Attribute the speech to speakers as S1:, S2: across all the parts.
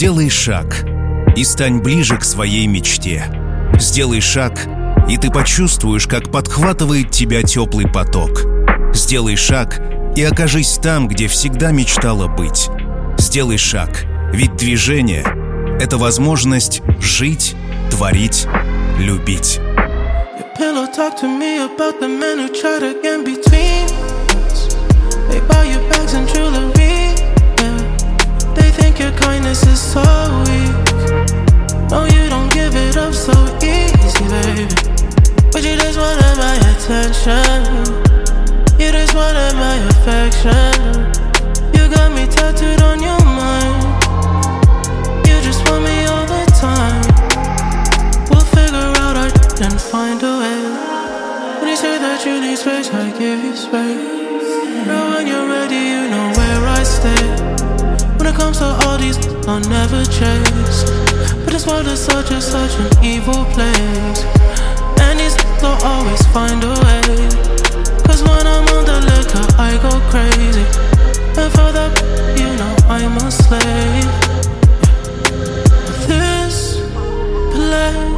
S1: Сделай шаг и стань ближе к своей мечте. Сделай шаг, и ты почувствуешь, как подхватывает тебя теплый поток. Сделай шаг и окажись там, где всегда мечтала быть. Сделай шаг, ведь движение — это возможность жить, творить, любить.
S2: Pillow talk to me about the men who try to get between us. They buy you bags and jewelry. Your kindness is so weak. No, you don't give it up so easy, baby. But you just wanted my attention. You just wanted my affection. You got me tattooed on your mind. You just want me all the time. We'll figure out our and find a way. When you say that you need space, I give you space. Girl, when you're ready, you know where I stay. It comes to all these, I'll never chase. But this world is such a such an evil place. And these will always find a way. Cause when I'm on the liquor, I go crazy. And for that, you know I'm a slave. This place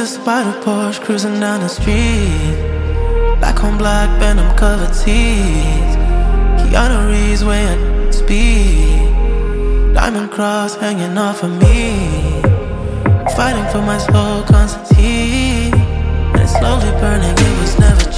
S2: I'm spider Porsche cruising down the street. Black on black, Venom covered teeth. Keanu Reeves weighing speed. Diamond cross hanging off of me. Fighting for my soul, Constantine. And it's slowly burning, it was never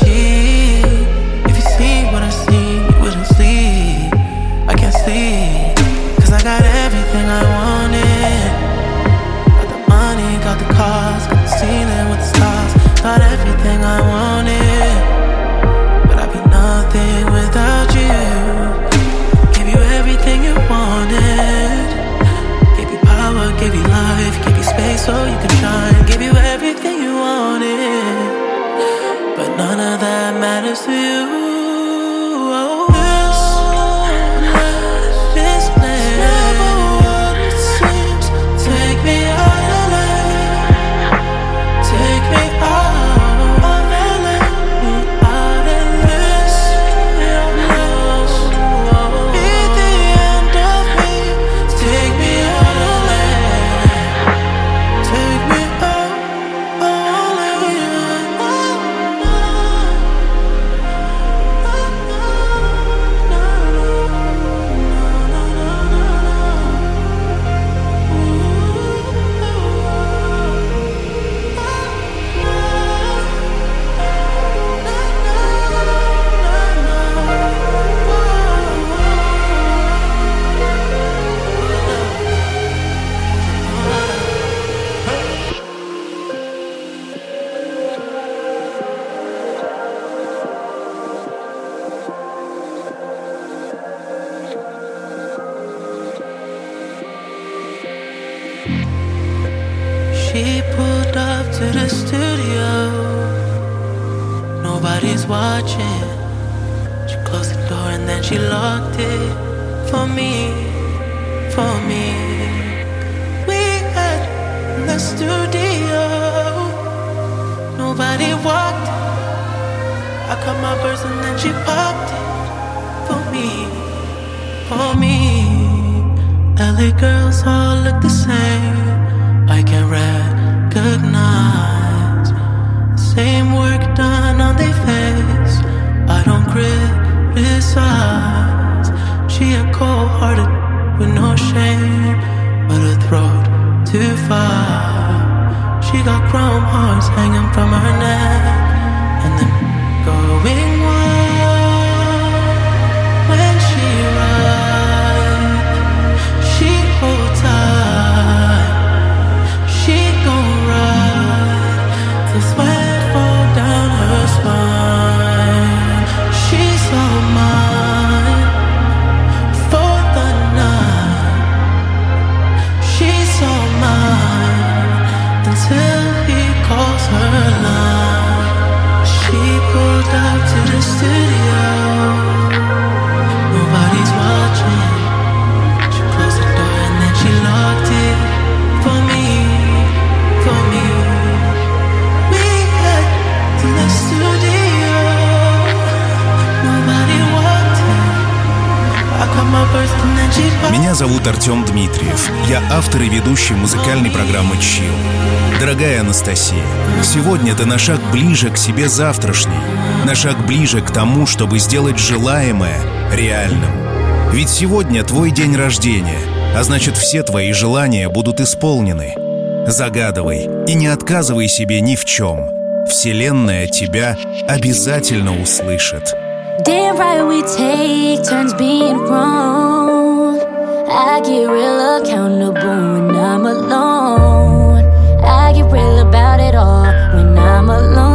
S2: watching. She closed the door and then she locked it for me, for me. We had in the studio. Nobody walked. I cut my purse and then she popped it for me, for me. LA girls all look the same. I can recognize same work done on their face. Criticize. She a cold-hearted with no shame, but a throat too far. She got chrome hearts hanging from her neck, and then going
S1: Меня зовут Артем Дмитриев. Я автор и ведущий музыкальной программы «Чил». Дорогая Анастасия, сегодня ты на шаг ближе к себе завтрашней на шаг ближе к тому, чтобы сделать желаемое реальным. Ведь сегодня твой день рождения, а значит все твои желания будут исполнены. Загадывай и не отказывай себе ни в чем. Вселенная тебя обязательно услышит.
S3: Damn right we take turns being wrong. I get real accountable when I'm alone. I get real about it all when I'm alone.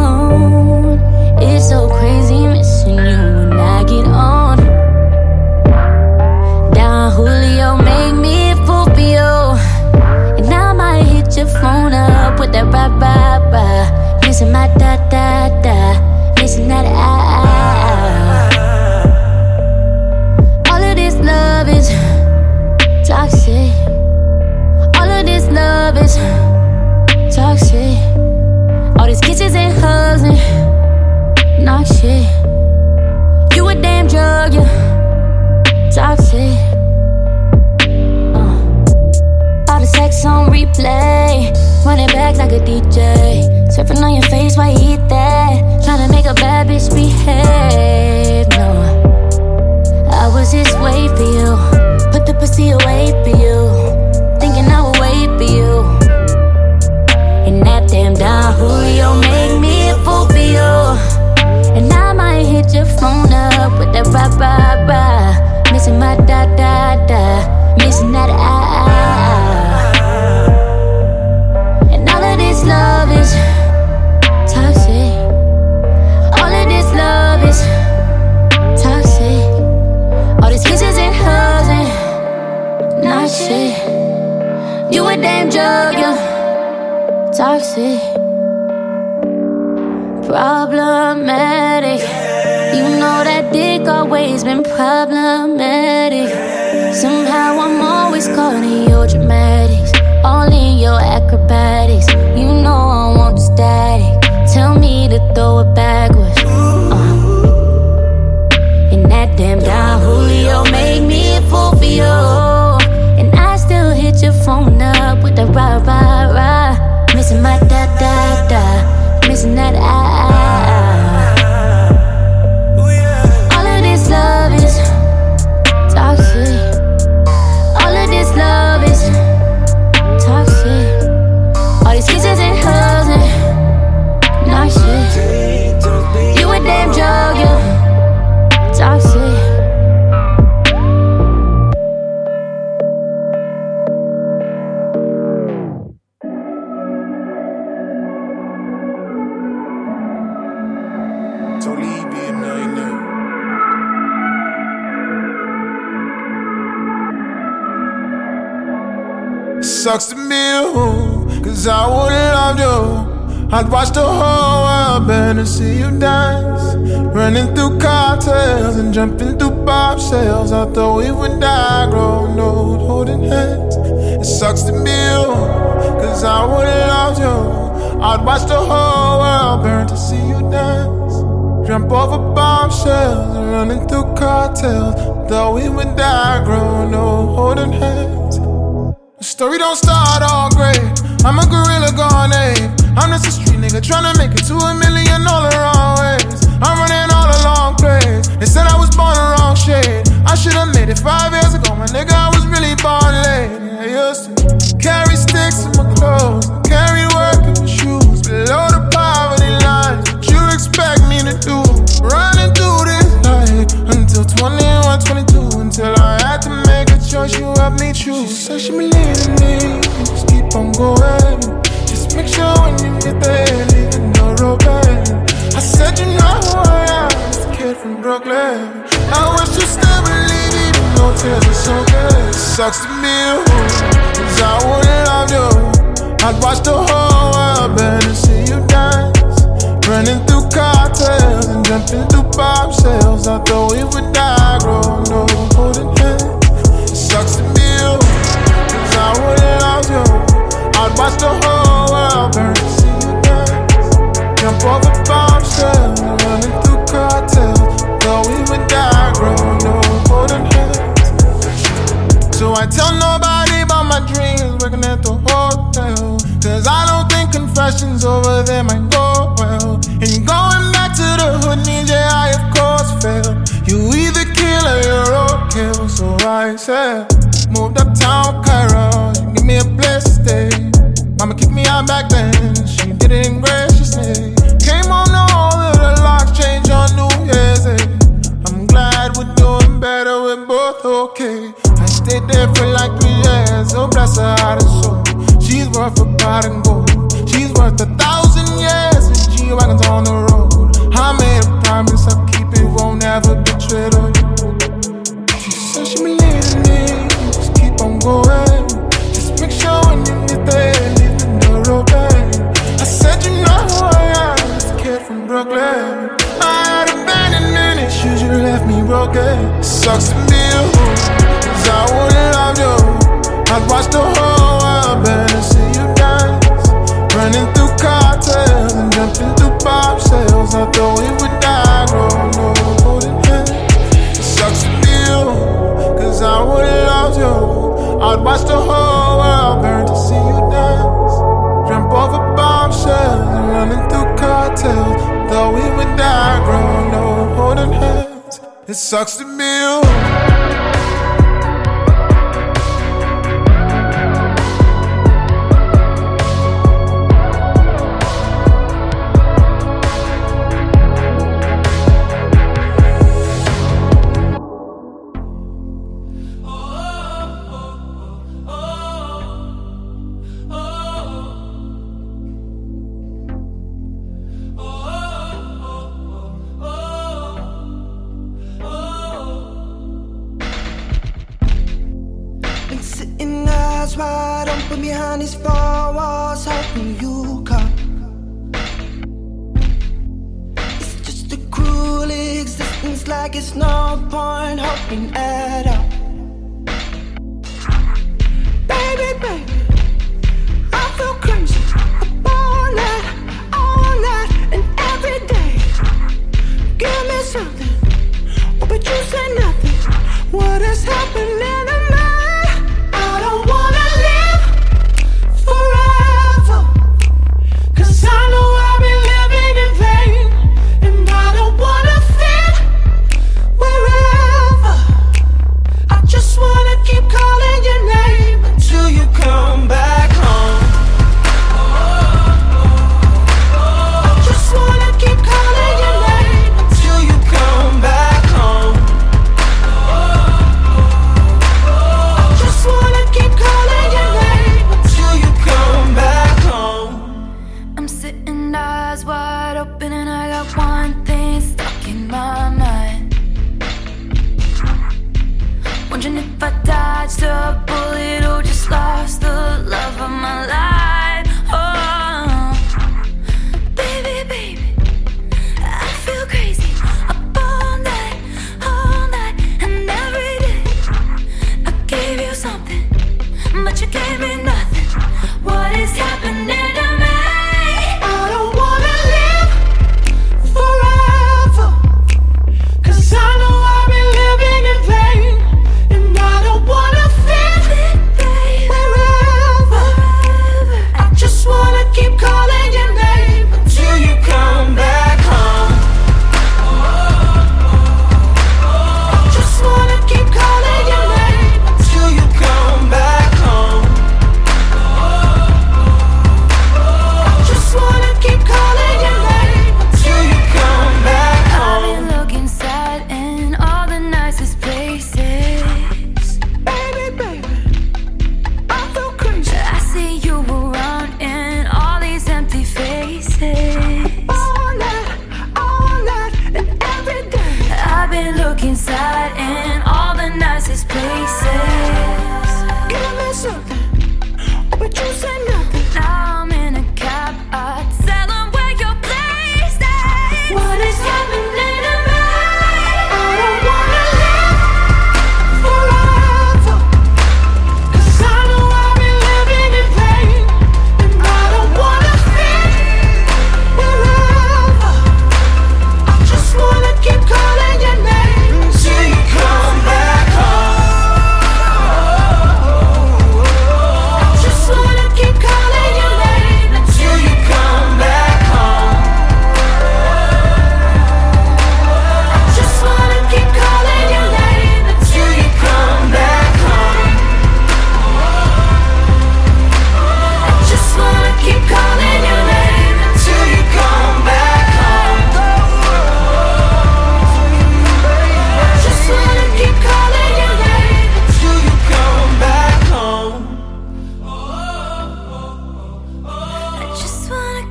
S3: Your phone up with that rah rah rah. Missing my da da da. Missing that ah ah ah. All of this love is toxic. All of this love is toxic. All these kisses and hugs and knock shit. You a damn drug, you toxic. All the sex on replay, running back like a DJ. Surfing on your face while you eat that. Trying to make a bad bitch behave. No, I was just wait for you. Put the pussy away for you. Thinking I would wait for you. And that damn Julio Damn drug, you toxic. Problematic. You know that dick always been problematic. Somehow I'm always caught in your dramatics, all in your acrobatics. You know I want the static. Tell me to throw it backwards. Uh. And that damn Don Julio make me a fool for you. The rah rah rah. Missing my da da da. Missing that ah ah.
S4: Sucks to be cause I would've loved you. I'd watch the whole world burn and see you dance. Running through cocktails and jumping through bobshells. I thought we would die, growing old, holding hands. It sucks to be you, cause I would've loved you. I'd watch the whole world burn to see you dance. Jump over bombshells running through cartels. Thought we would die, growing old, holding hands. The story don't start all great. I'm a gorilla gone ape. I'm just a street nigga tryna make it to a million all the wrong ways. I'm running all the long plays. They said I was born the wrong shade. I should've made it five years ago, my nigga. I was really born late. I used to carry sticks in my clothes, carry work in my shoes, below choice. You helped me choose. She said she believed in me. Just keep on going. Just make sure when you get there, leave it no roadblock. I said you know who I am, the kid from Brooklyn. I wish you still believe even though tears are so good. Sucks to be you, cause I would've loved you. I'd watch the whole world burn and see you dance. Running through cartels and jumping through bobshells. I thought we would die, growing old, holding hands. I would've loved you. I'd watch the whole world burn and see you dance. Jump over bombshells running through cartels. Thought we would die, growing old, holding hands. So I tell nobody about my dreams working at the hotel. Cause I don't think confessions over there might go well. And going back to the hood means, yeah, I of course fail. You either kill or you're okay. So I said, kicked me out back then. She did it in graciously. Came on all of the locks change on New Year's Eve. I'm glad we're doing better, we're both okay. I stayed there for like three years, oh bless her heart and soul. She's worth a pot and gold. She's worth a thousand years if G wagons on the road. I made a promise I'll keep it, won't ever betray her. She said she believes in me, just keep on going. Said you know who I am, this kid from Brooklyn. I had abandonment issues, you left me broken. Sucks to be you, cause I would've loved you. I'd watch the whole world burn and see you dance. Running through cartels and jumping through bobshells. I thought we would die, growing no holding hands. It sucks to be you, cause I would've loved you. I'd watch the whole It sucks to you.
S5: Wide open behind these four walls, hoping you come. It's just a cruel existence, like it's no point hoping at all.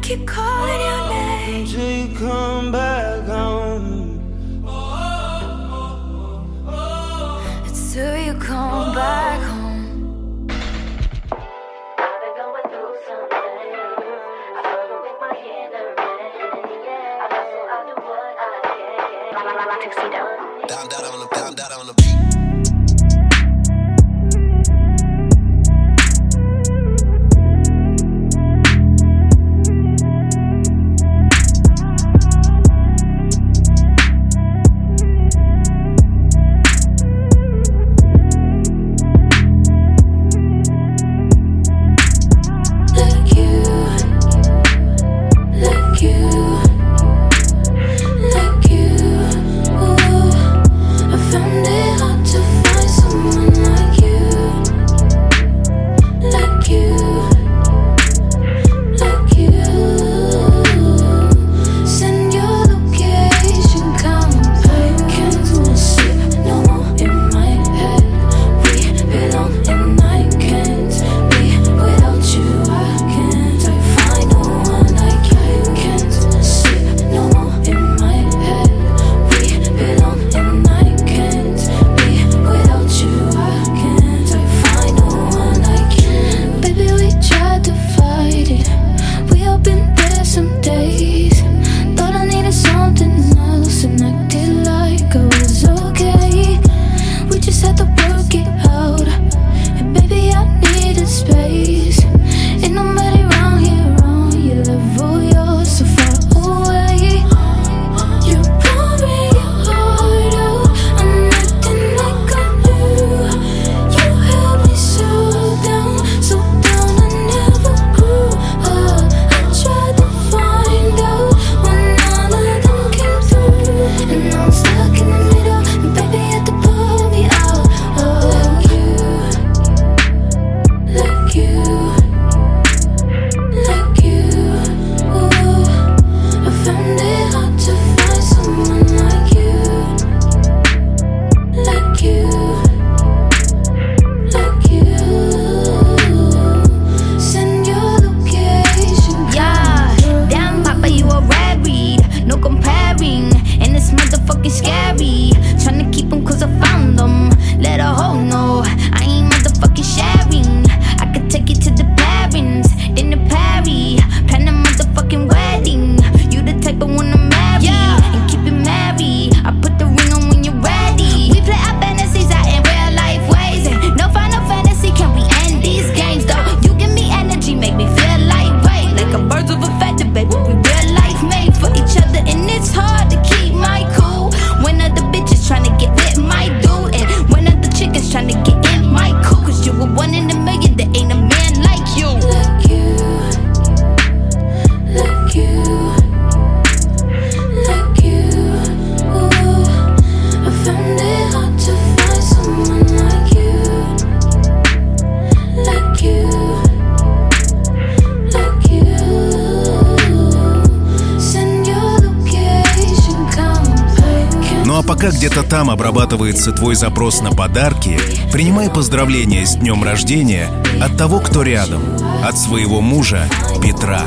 S5: keep calling your name until you come back.
S1: Там обрабатывается твой запрос на подарки, принимай поздравления с днем рождения от того, кто рядом, от своего мужа Петра.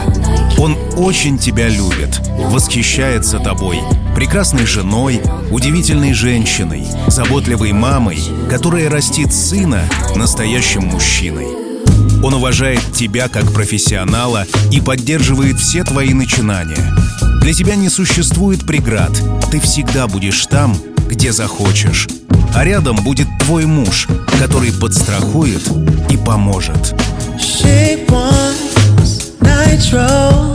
S1: Он очень тебя любит, восхищается тобой, прекрасной женой, удивительной женщиной, заботливой мамой, которая растит сына настоящим мужчиной. Он уважает тебя как профессионала и поддерживает все твои начинания. Для тебя не существует преград. Ты всегда будешь там, где захочешь. А рядом будет твой муж, который подстрахует и поможет. She wants nitro.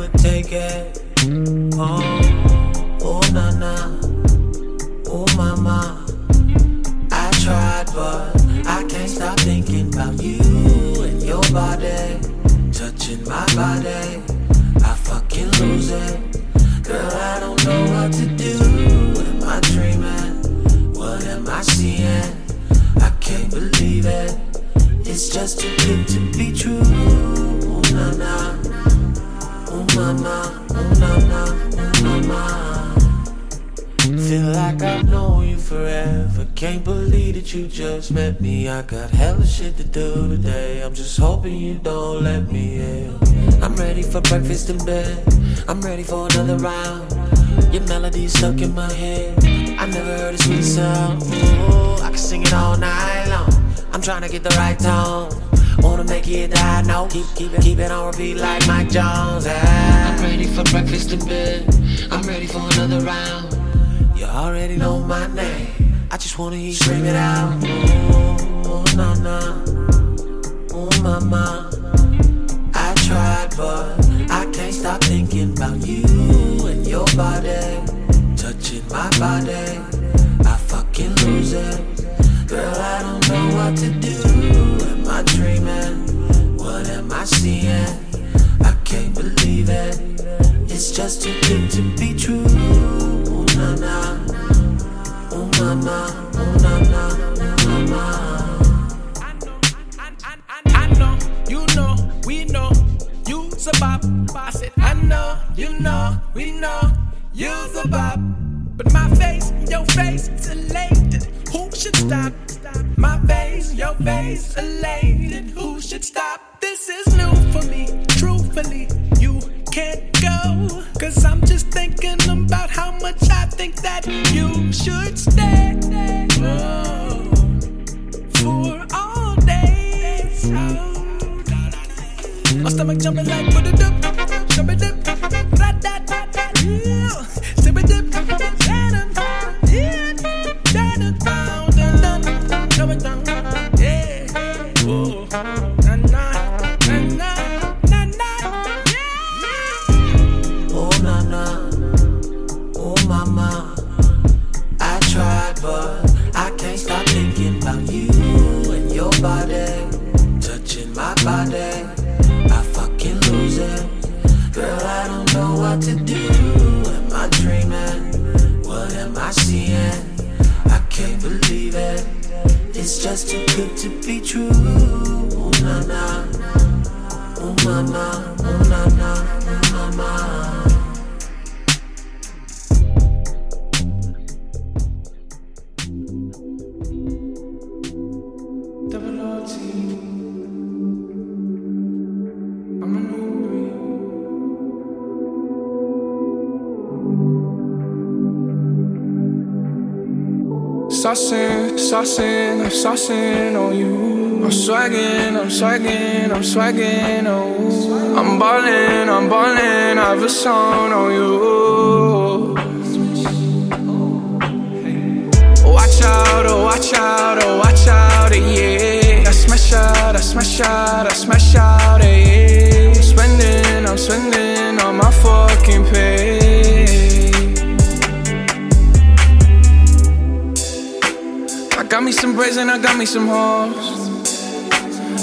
S6: would take it. home. can't believe that you just met me. I got hella shit to do today. I'm just hoping you don't let me in. I'm ready for breakfast in bed. I'm ready for another round. Your melody's stuck in my head. I never heard a sweet sound. Ooh, I can sing it all night long. I'm trying to get the right tone. Wanna make it die now. Keep, keep it, keep it on repeat like Mike Jones. Ah. I'm ready for breakfast in bed. I'm ready for another round. You already know my name. I just wanna hear you scream it out. Oh, oh na na, oh mama. I tried, but I can't stop thinking about you and your body, touching my body. I know,
S7: you know, we know, you's a bop. I I know, you know, we know, you's a bop. But my face, your face, elated. Who should stop? My face, your face, elated. Who should stop? This is new for me, truthfully. You can't Cause I'm just thinking about how much I think that you should stay. For all days. Oh. My stomach jumping like what a dip, jump it dip, rat that,
S8: saucing, on you. I'm swagging, I'm swagging, I'm swagging, oh. I'm ballin', I'm ballin', I have a song on you. Watch out, oh, watch out, oh, watch out, yeah. I smash out, I smash out, I smash out, yeah. I'm spending, I'm spending on my fucking pay. Some braids and I got me some hoes.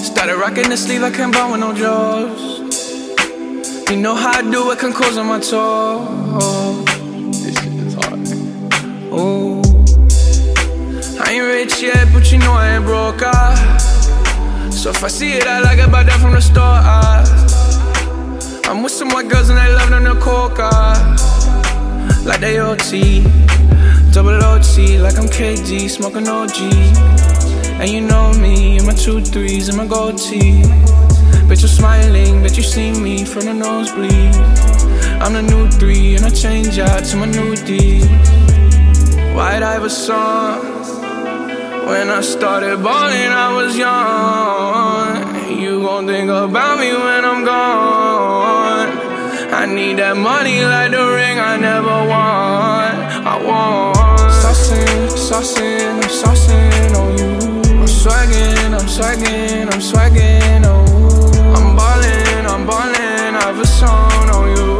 S8: Started rocking the sleeve, I can't buy with no jaws. You know how I do it, can close on my toes. This shit is hard. Ooh. I ain't rich yet, but you know I ain't broke. Ah. So if I see it, I like it, buy that from the store. Ah. I'm with some white girls and they love them the coca. Like they OT, double OT, like I'm KD, smoking OG. And you know me, and my two threes and my gold tee. Bet you're smiling, bet you see me from the nosebleed. I'm the new three, and I change out to my new D. White Iverson. When I started balling, I was young. You gon' think about me when I'm gone. I need that money like the ring I never won. I want. Saucing, I'm saucing on you. I'm swagging, I'm swagging, I'm swagging, oh. I'm ballin', I'm ballin', I have a song on you.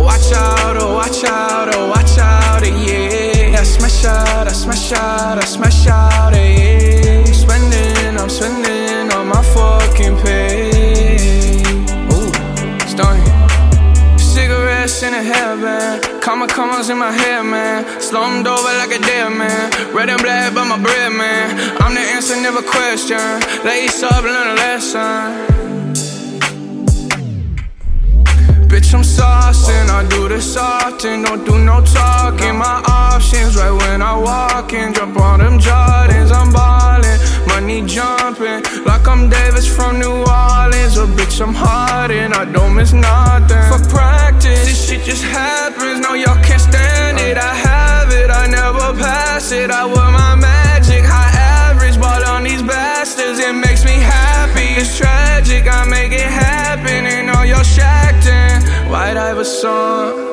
S8: Watch out, oh, watch out, oh, watch out, eh, yeah. I smash out, I smash out, I smash out, eh, yeah. I'm spending, I'm spending on my fucking pay. Ooh, stunning. Cigarettes in a hairband, comma commas in my hair, man. Slumped over like a dead man. Red and black, but my bread, man. I'm the answer, never question. Lace up, learn a lesson. Bitch, I'm saucing, I do this often, don't do no talking. My options right when I walk in, jump on them Jordans, I'm ballin', money jumping, like I'm Davis from New Orleans. Oh, bitch, I'm hard and I don't miss nothing. For practice, this shit just happens, no, y'all can't stand it. I have it, I never pass it. I wear my magic, high average, ball on these bastards, it makes me happy. It's tragic, I make it happen, and all y'all shacked in. White Iverson.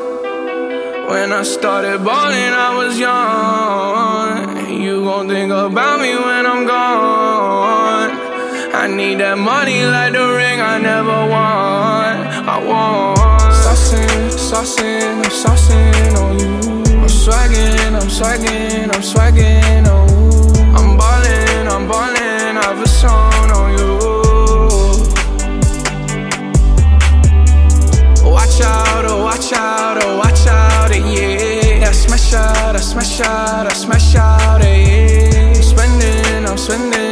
S8: When I started balling, I was young. You gon' think about me when I'm gone. I need that money like the ring I never won. I want. Saucing, saucing, I'm saucing on you. I'm swagging, I'm swagging, I'm swagging, oh. I'm ballin', I'm ballin', I have a song watch out, oh, watch out, eh, yeah. I smash out, I smash out, I smash out, yeah. I'm spending, I'm spending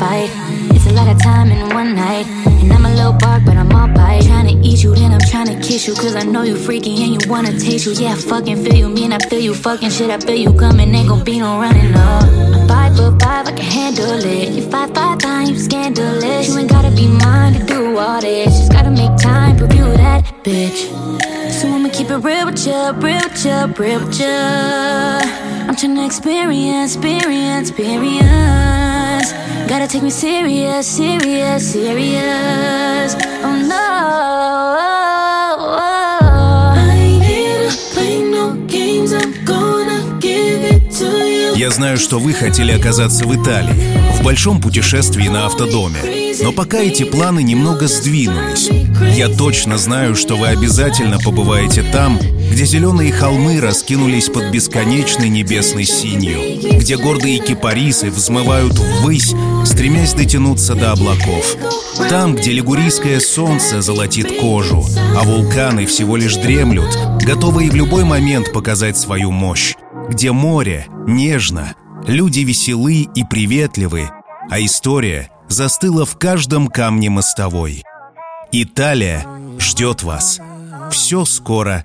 S5: It's a
S3: lot of time in one night. And I'm a little bark, but I'm all bite. Trying to eat you, then I'm trying to kiss you. Cause I know you freaky and you wanna taste you. Yeah, I fucking feel you. Mean I feel you fucking shit. I feel you coming. Ain't gon' be no running up. I'm five foot five, I can handle it. You five five nine, you scandalous. You ain't gotta be mine to do all this. Just gotta make time, review that bitch. So I'ma keep it real with ya, real with ya, real with ya. I'm tryna experience, experience, experience. Gotta take me serious, serious, serious. Oh no.
S1: Я знаю, что вы хотели оказаться в Италии, в большом путешествии на автодоме. Но пока эти планы немного сдвинулись. Я точно знаю, что вы обязательно побываете там, где зеленые холмы раскинулись под бесконечной небесной синью, где гордые кипарисы взмывают ввысь, стремясь дотянуться до облаков. Там, где лигурийское солнце золотит кожу, а вулканы всего лишь дремлют, готовые в любой момент показать свою мощь. Где море нежно, люди веселы и приветливы, а история застыла в каждом камне мостовой. Италия ждет вас. Все скоро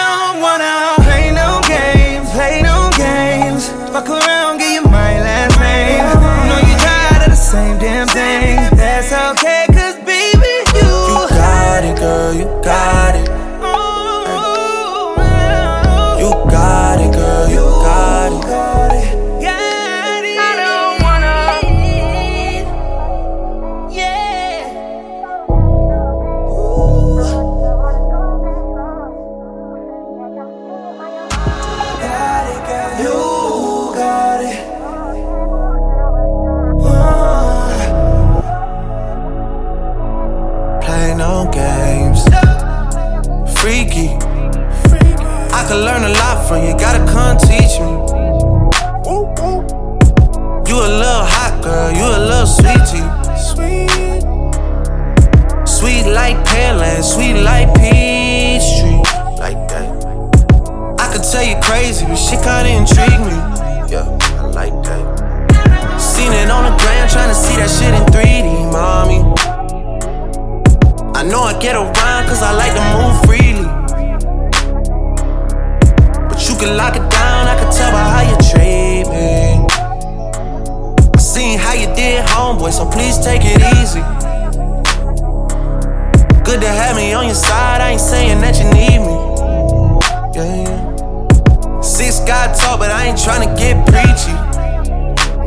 S2: this God talk, but I ain't tryna get preachy.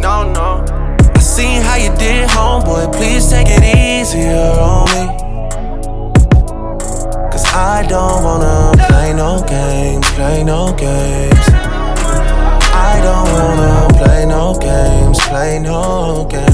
S2: No, no. I seen how you did, homeboy. Please take it easier on me. Cause I don't wanna play no games, play no games. I don't wanna play no games, play no games.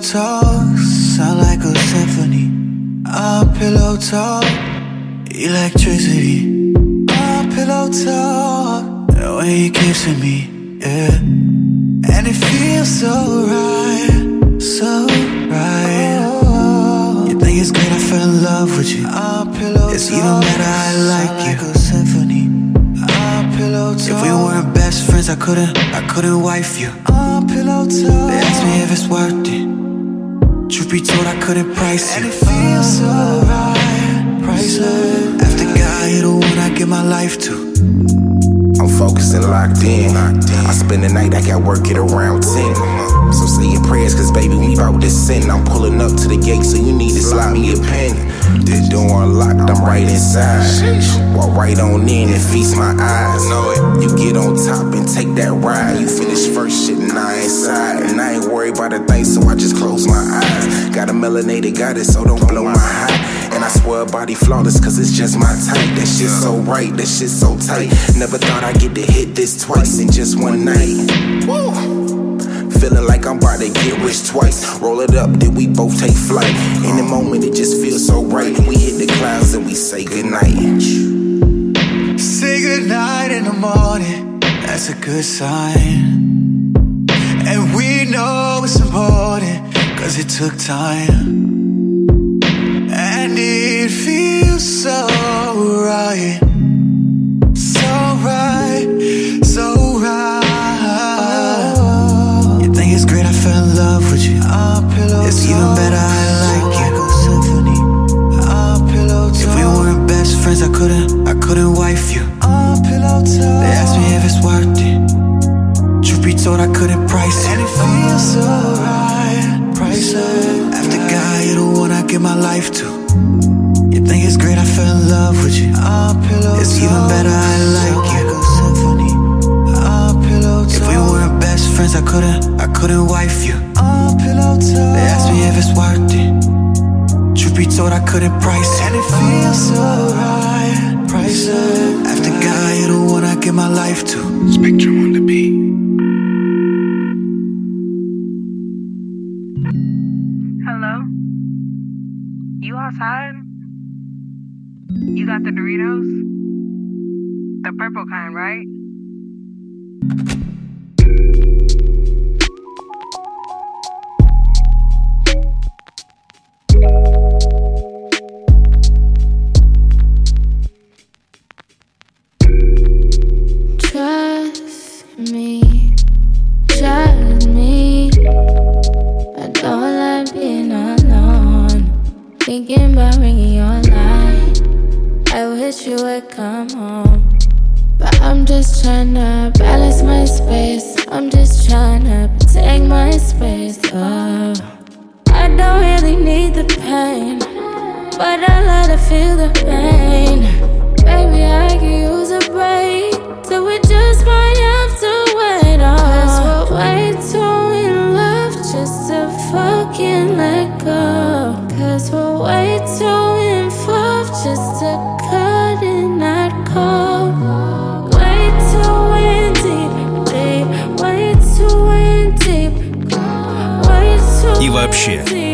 S6: Pillow life to.
S9: I'm focused and locked in. I spend the night, I got work at around 10. So say your prayers, cause baby, we bout to sin. I'm pulling up to the gate, so you need to slide me a pen. The door unlocked, I'm right inside. Walk right on in and feast my eyes. You get on top and take that ride. You finish first shit and I inside. And I ain't worried about a thing, so I just close my eyes. Got a melanated goddess, so don't blow my high. And I swear body flawless, cause it's just my type. That shit so right, that shit so tight. Never thought I'd get to hit this twice in just one night. Feeling like I'm about to get rich twice. Roll it up, then we both take flight. In the moment, it just feels so right. And we hit the clouds and we say goodnight.
S6: Say goodnight in the morning, that's a good sign. And we know it's important, cause it took time. Friends, I couldn't, I couldn't wife you. They asked me if it's worth it. Truth be told, I couldn't price it. And it feels so right, priceless. After God, you're the one I give my life to. You think it's great, I fell in love with you. It's even better, I like you. pillow If we weren't best friends, I couldn't, I couldn't wife you. They asked me if it's worth it. Truth be told, I couldn't price it. And it feels so right,
S1: Spectrum on the beat.
S10: Hello? You outside? You got the Doritos? The purple kind, right?
S3: To balance my space. I'm just trying to protect my space. Oh, I don't really need the pain. But I let her feel the pain.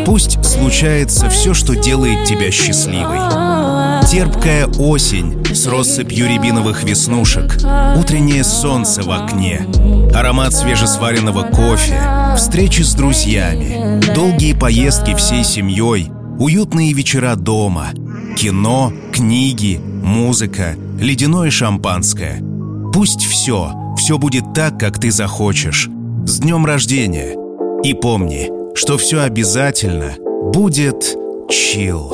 S1: Пусть случается все, что делает тебя счастливой. Терпкая осень с россыпью рябиновых веснушек, утреннее солнце в окне, аромат свежесваренного кофе, встречи с друзьями, долгие поездки всей семьей, уютные вечера дома, кино, книги, музыка, ледяное шампанское. Пусть все, все будет так, как ты захочешь. С днем рождения! И помни, что все обязательно будет чил.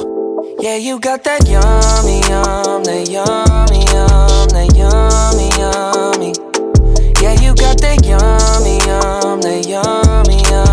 S11: Yeah, you got that yummy, yum, that yummy, yum, that yummy, yummy. Yeah, you got that yummy, yum, that yummy, yum,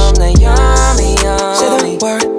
S11: yummy, yummy. Say the word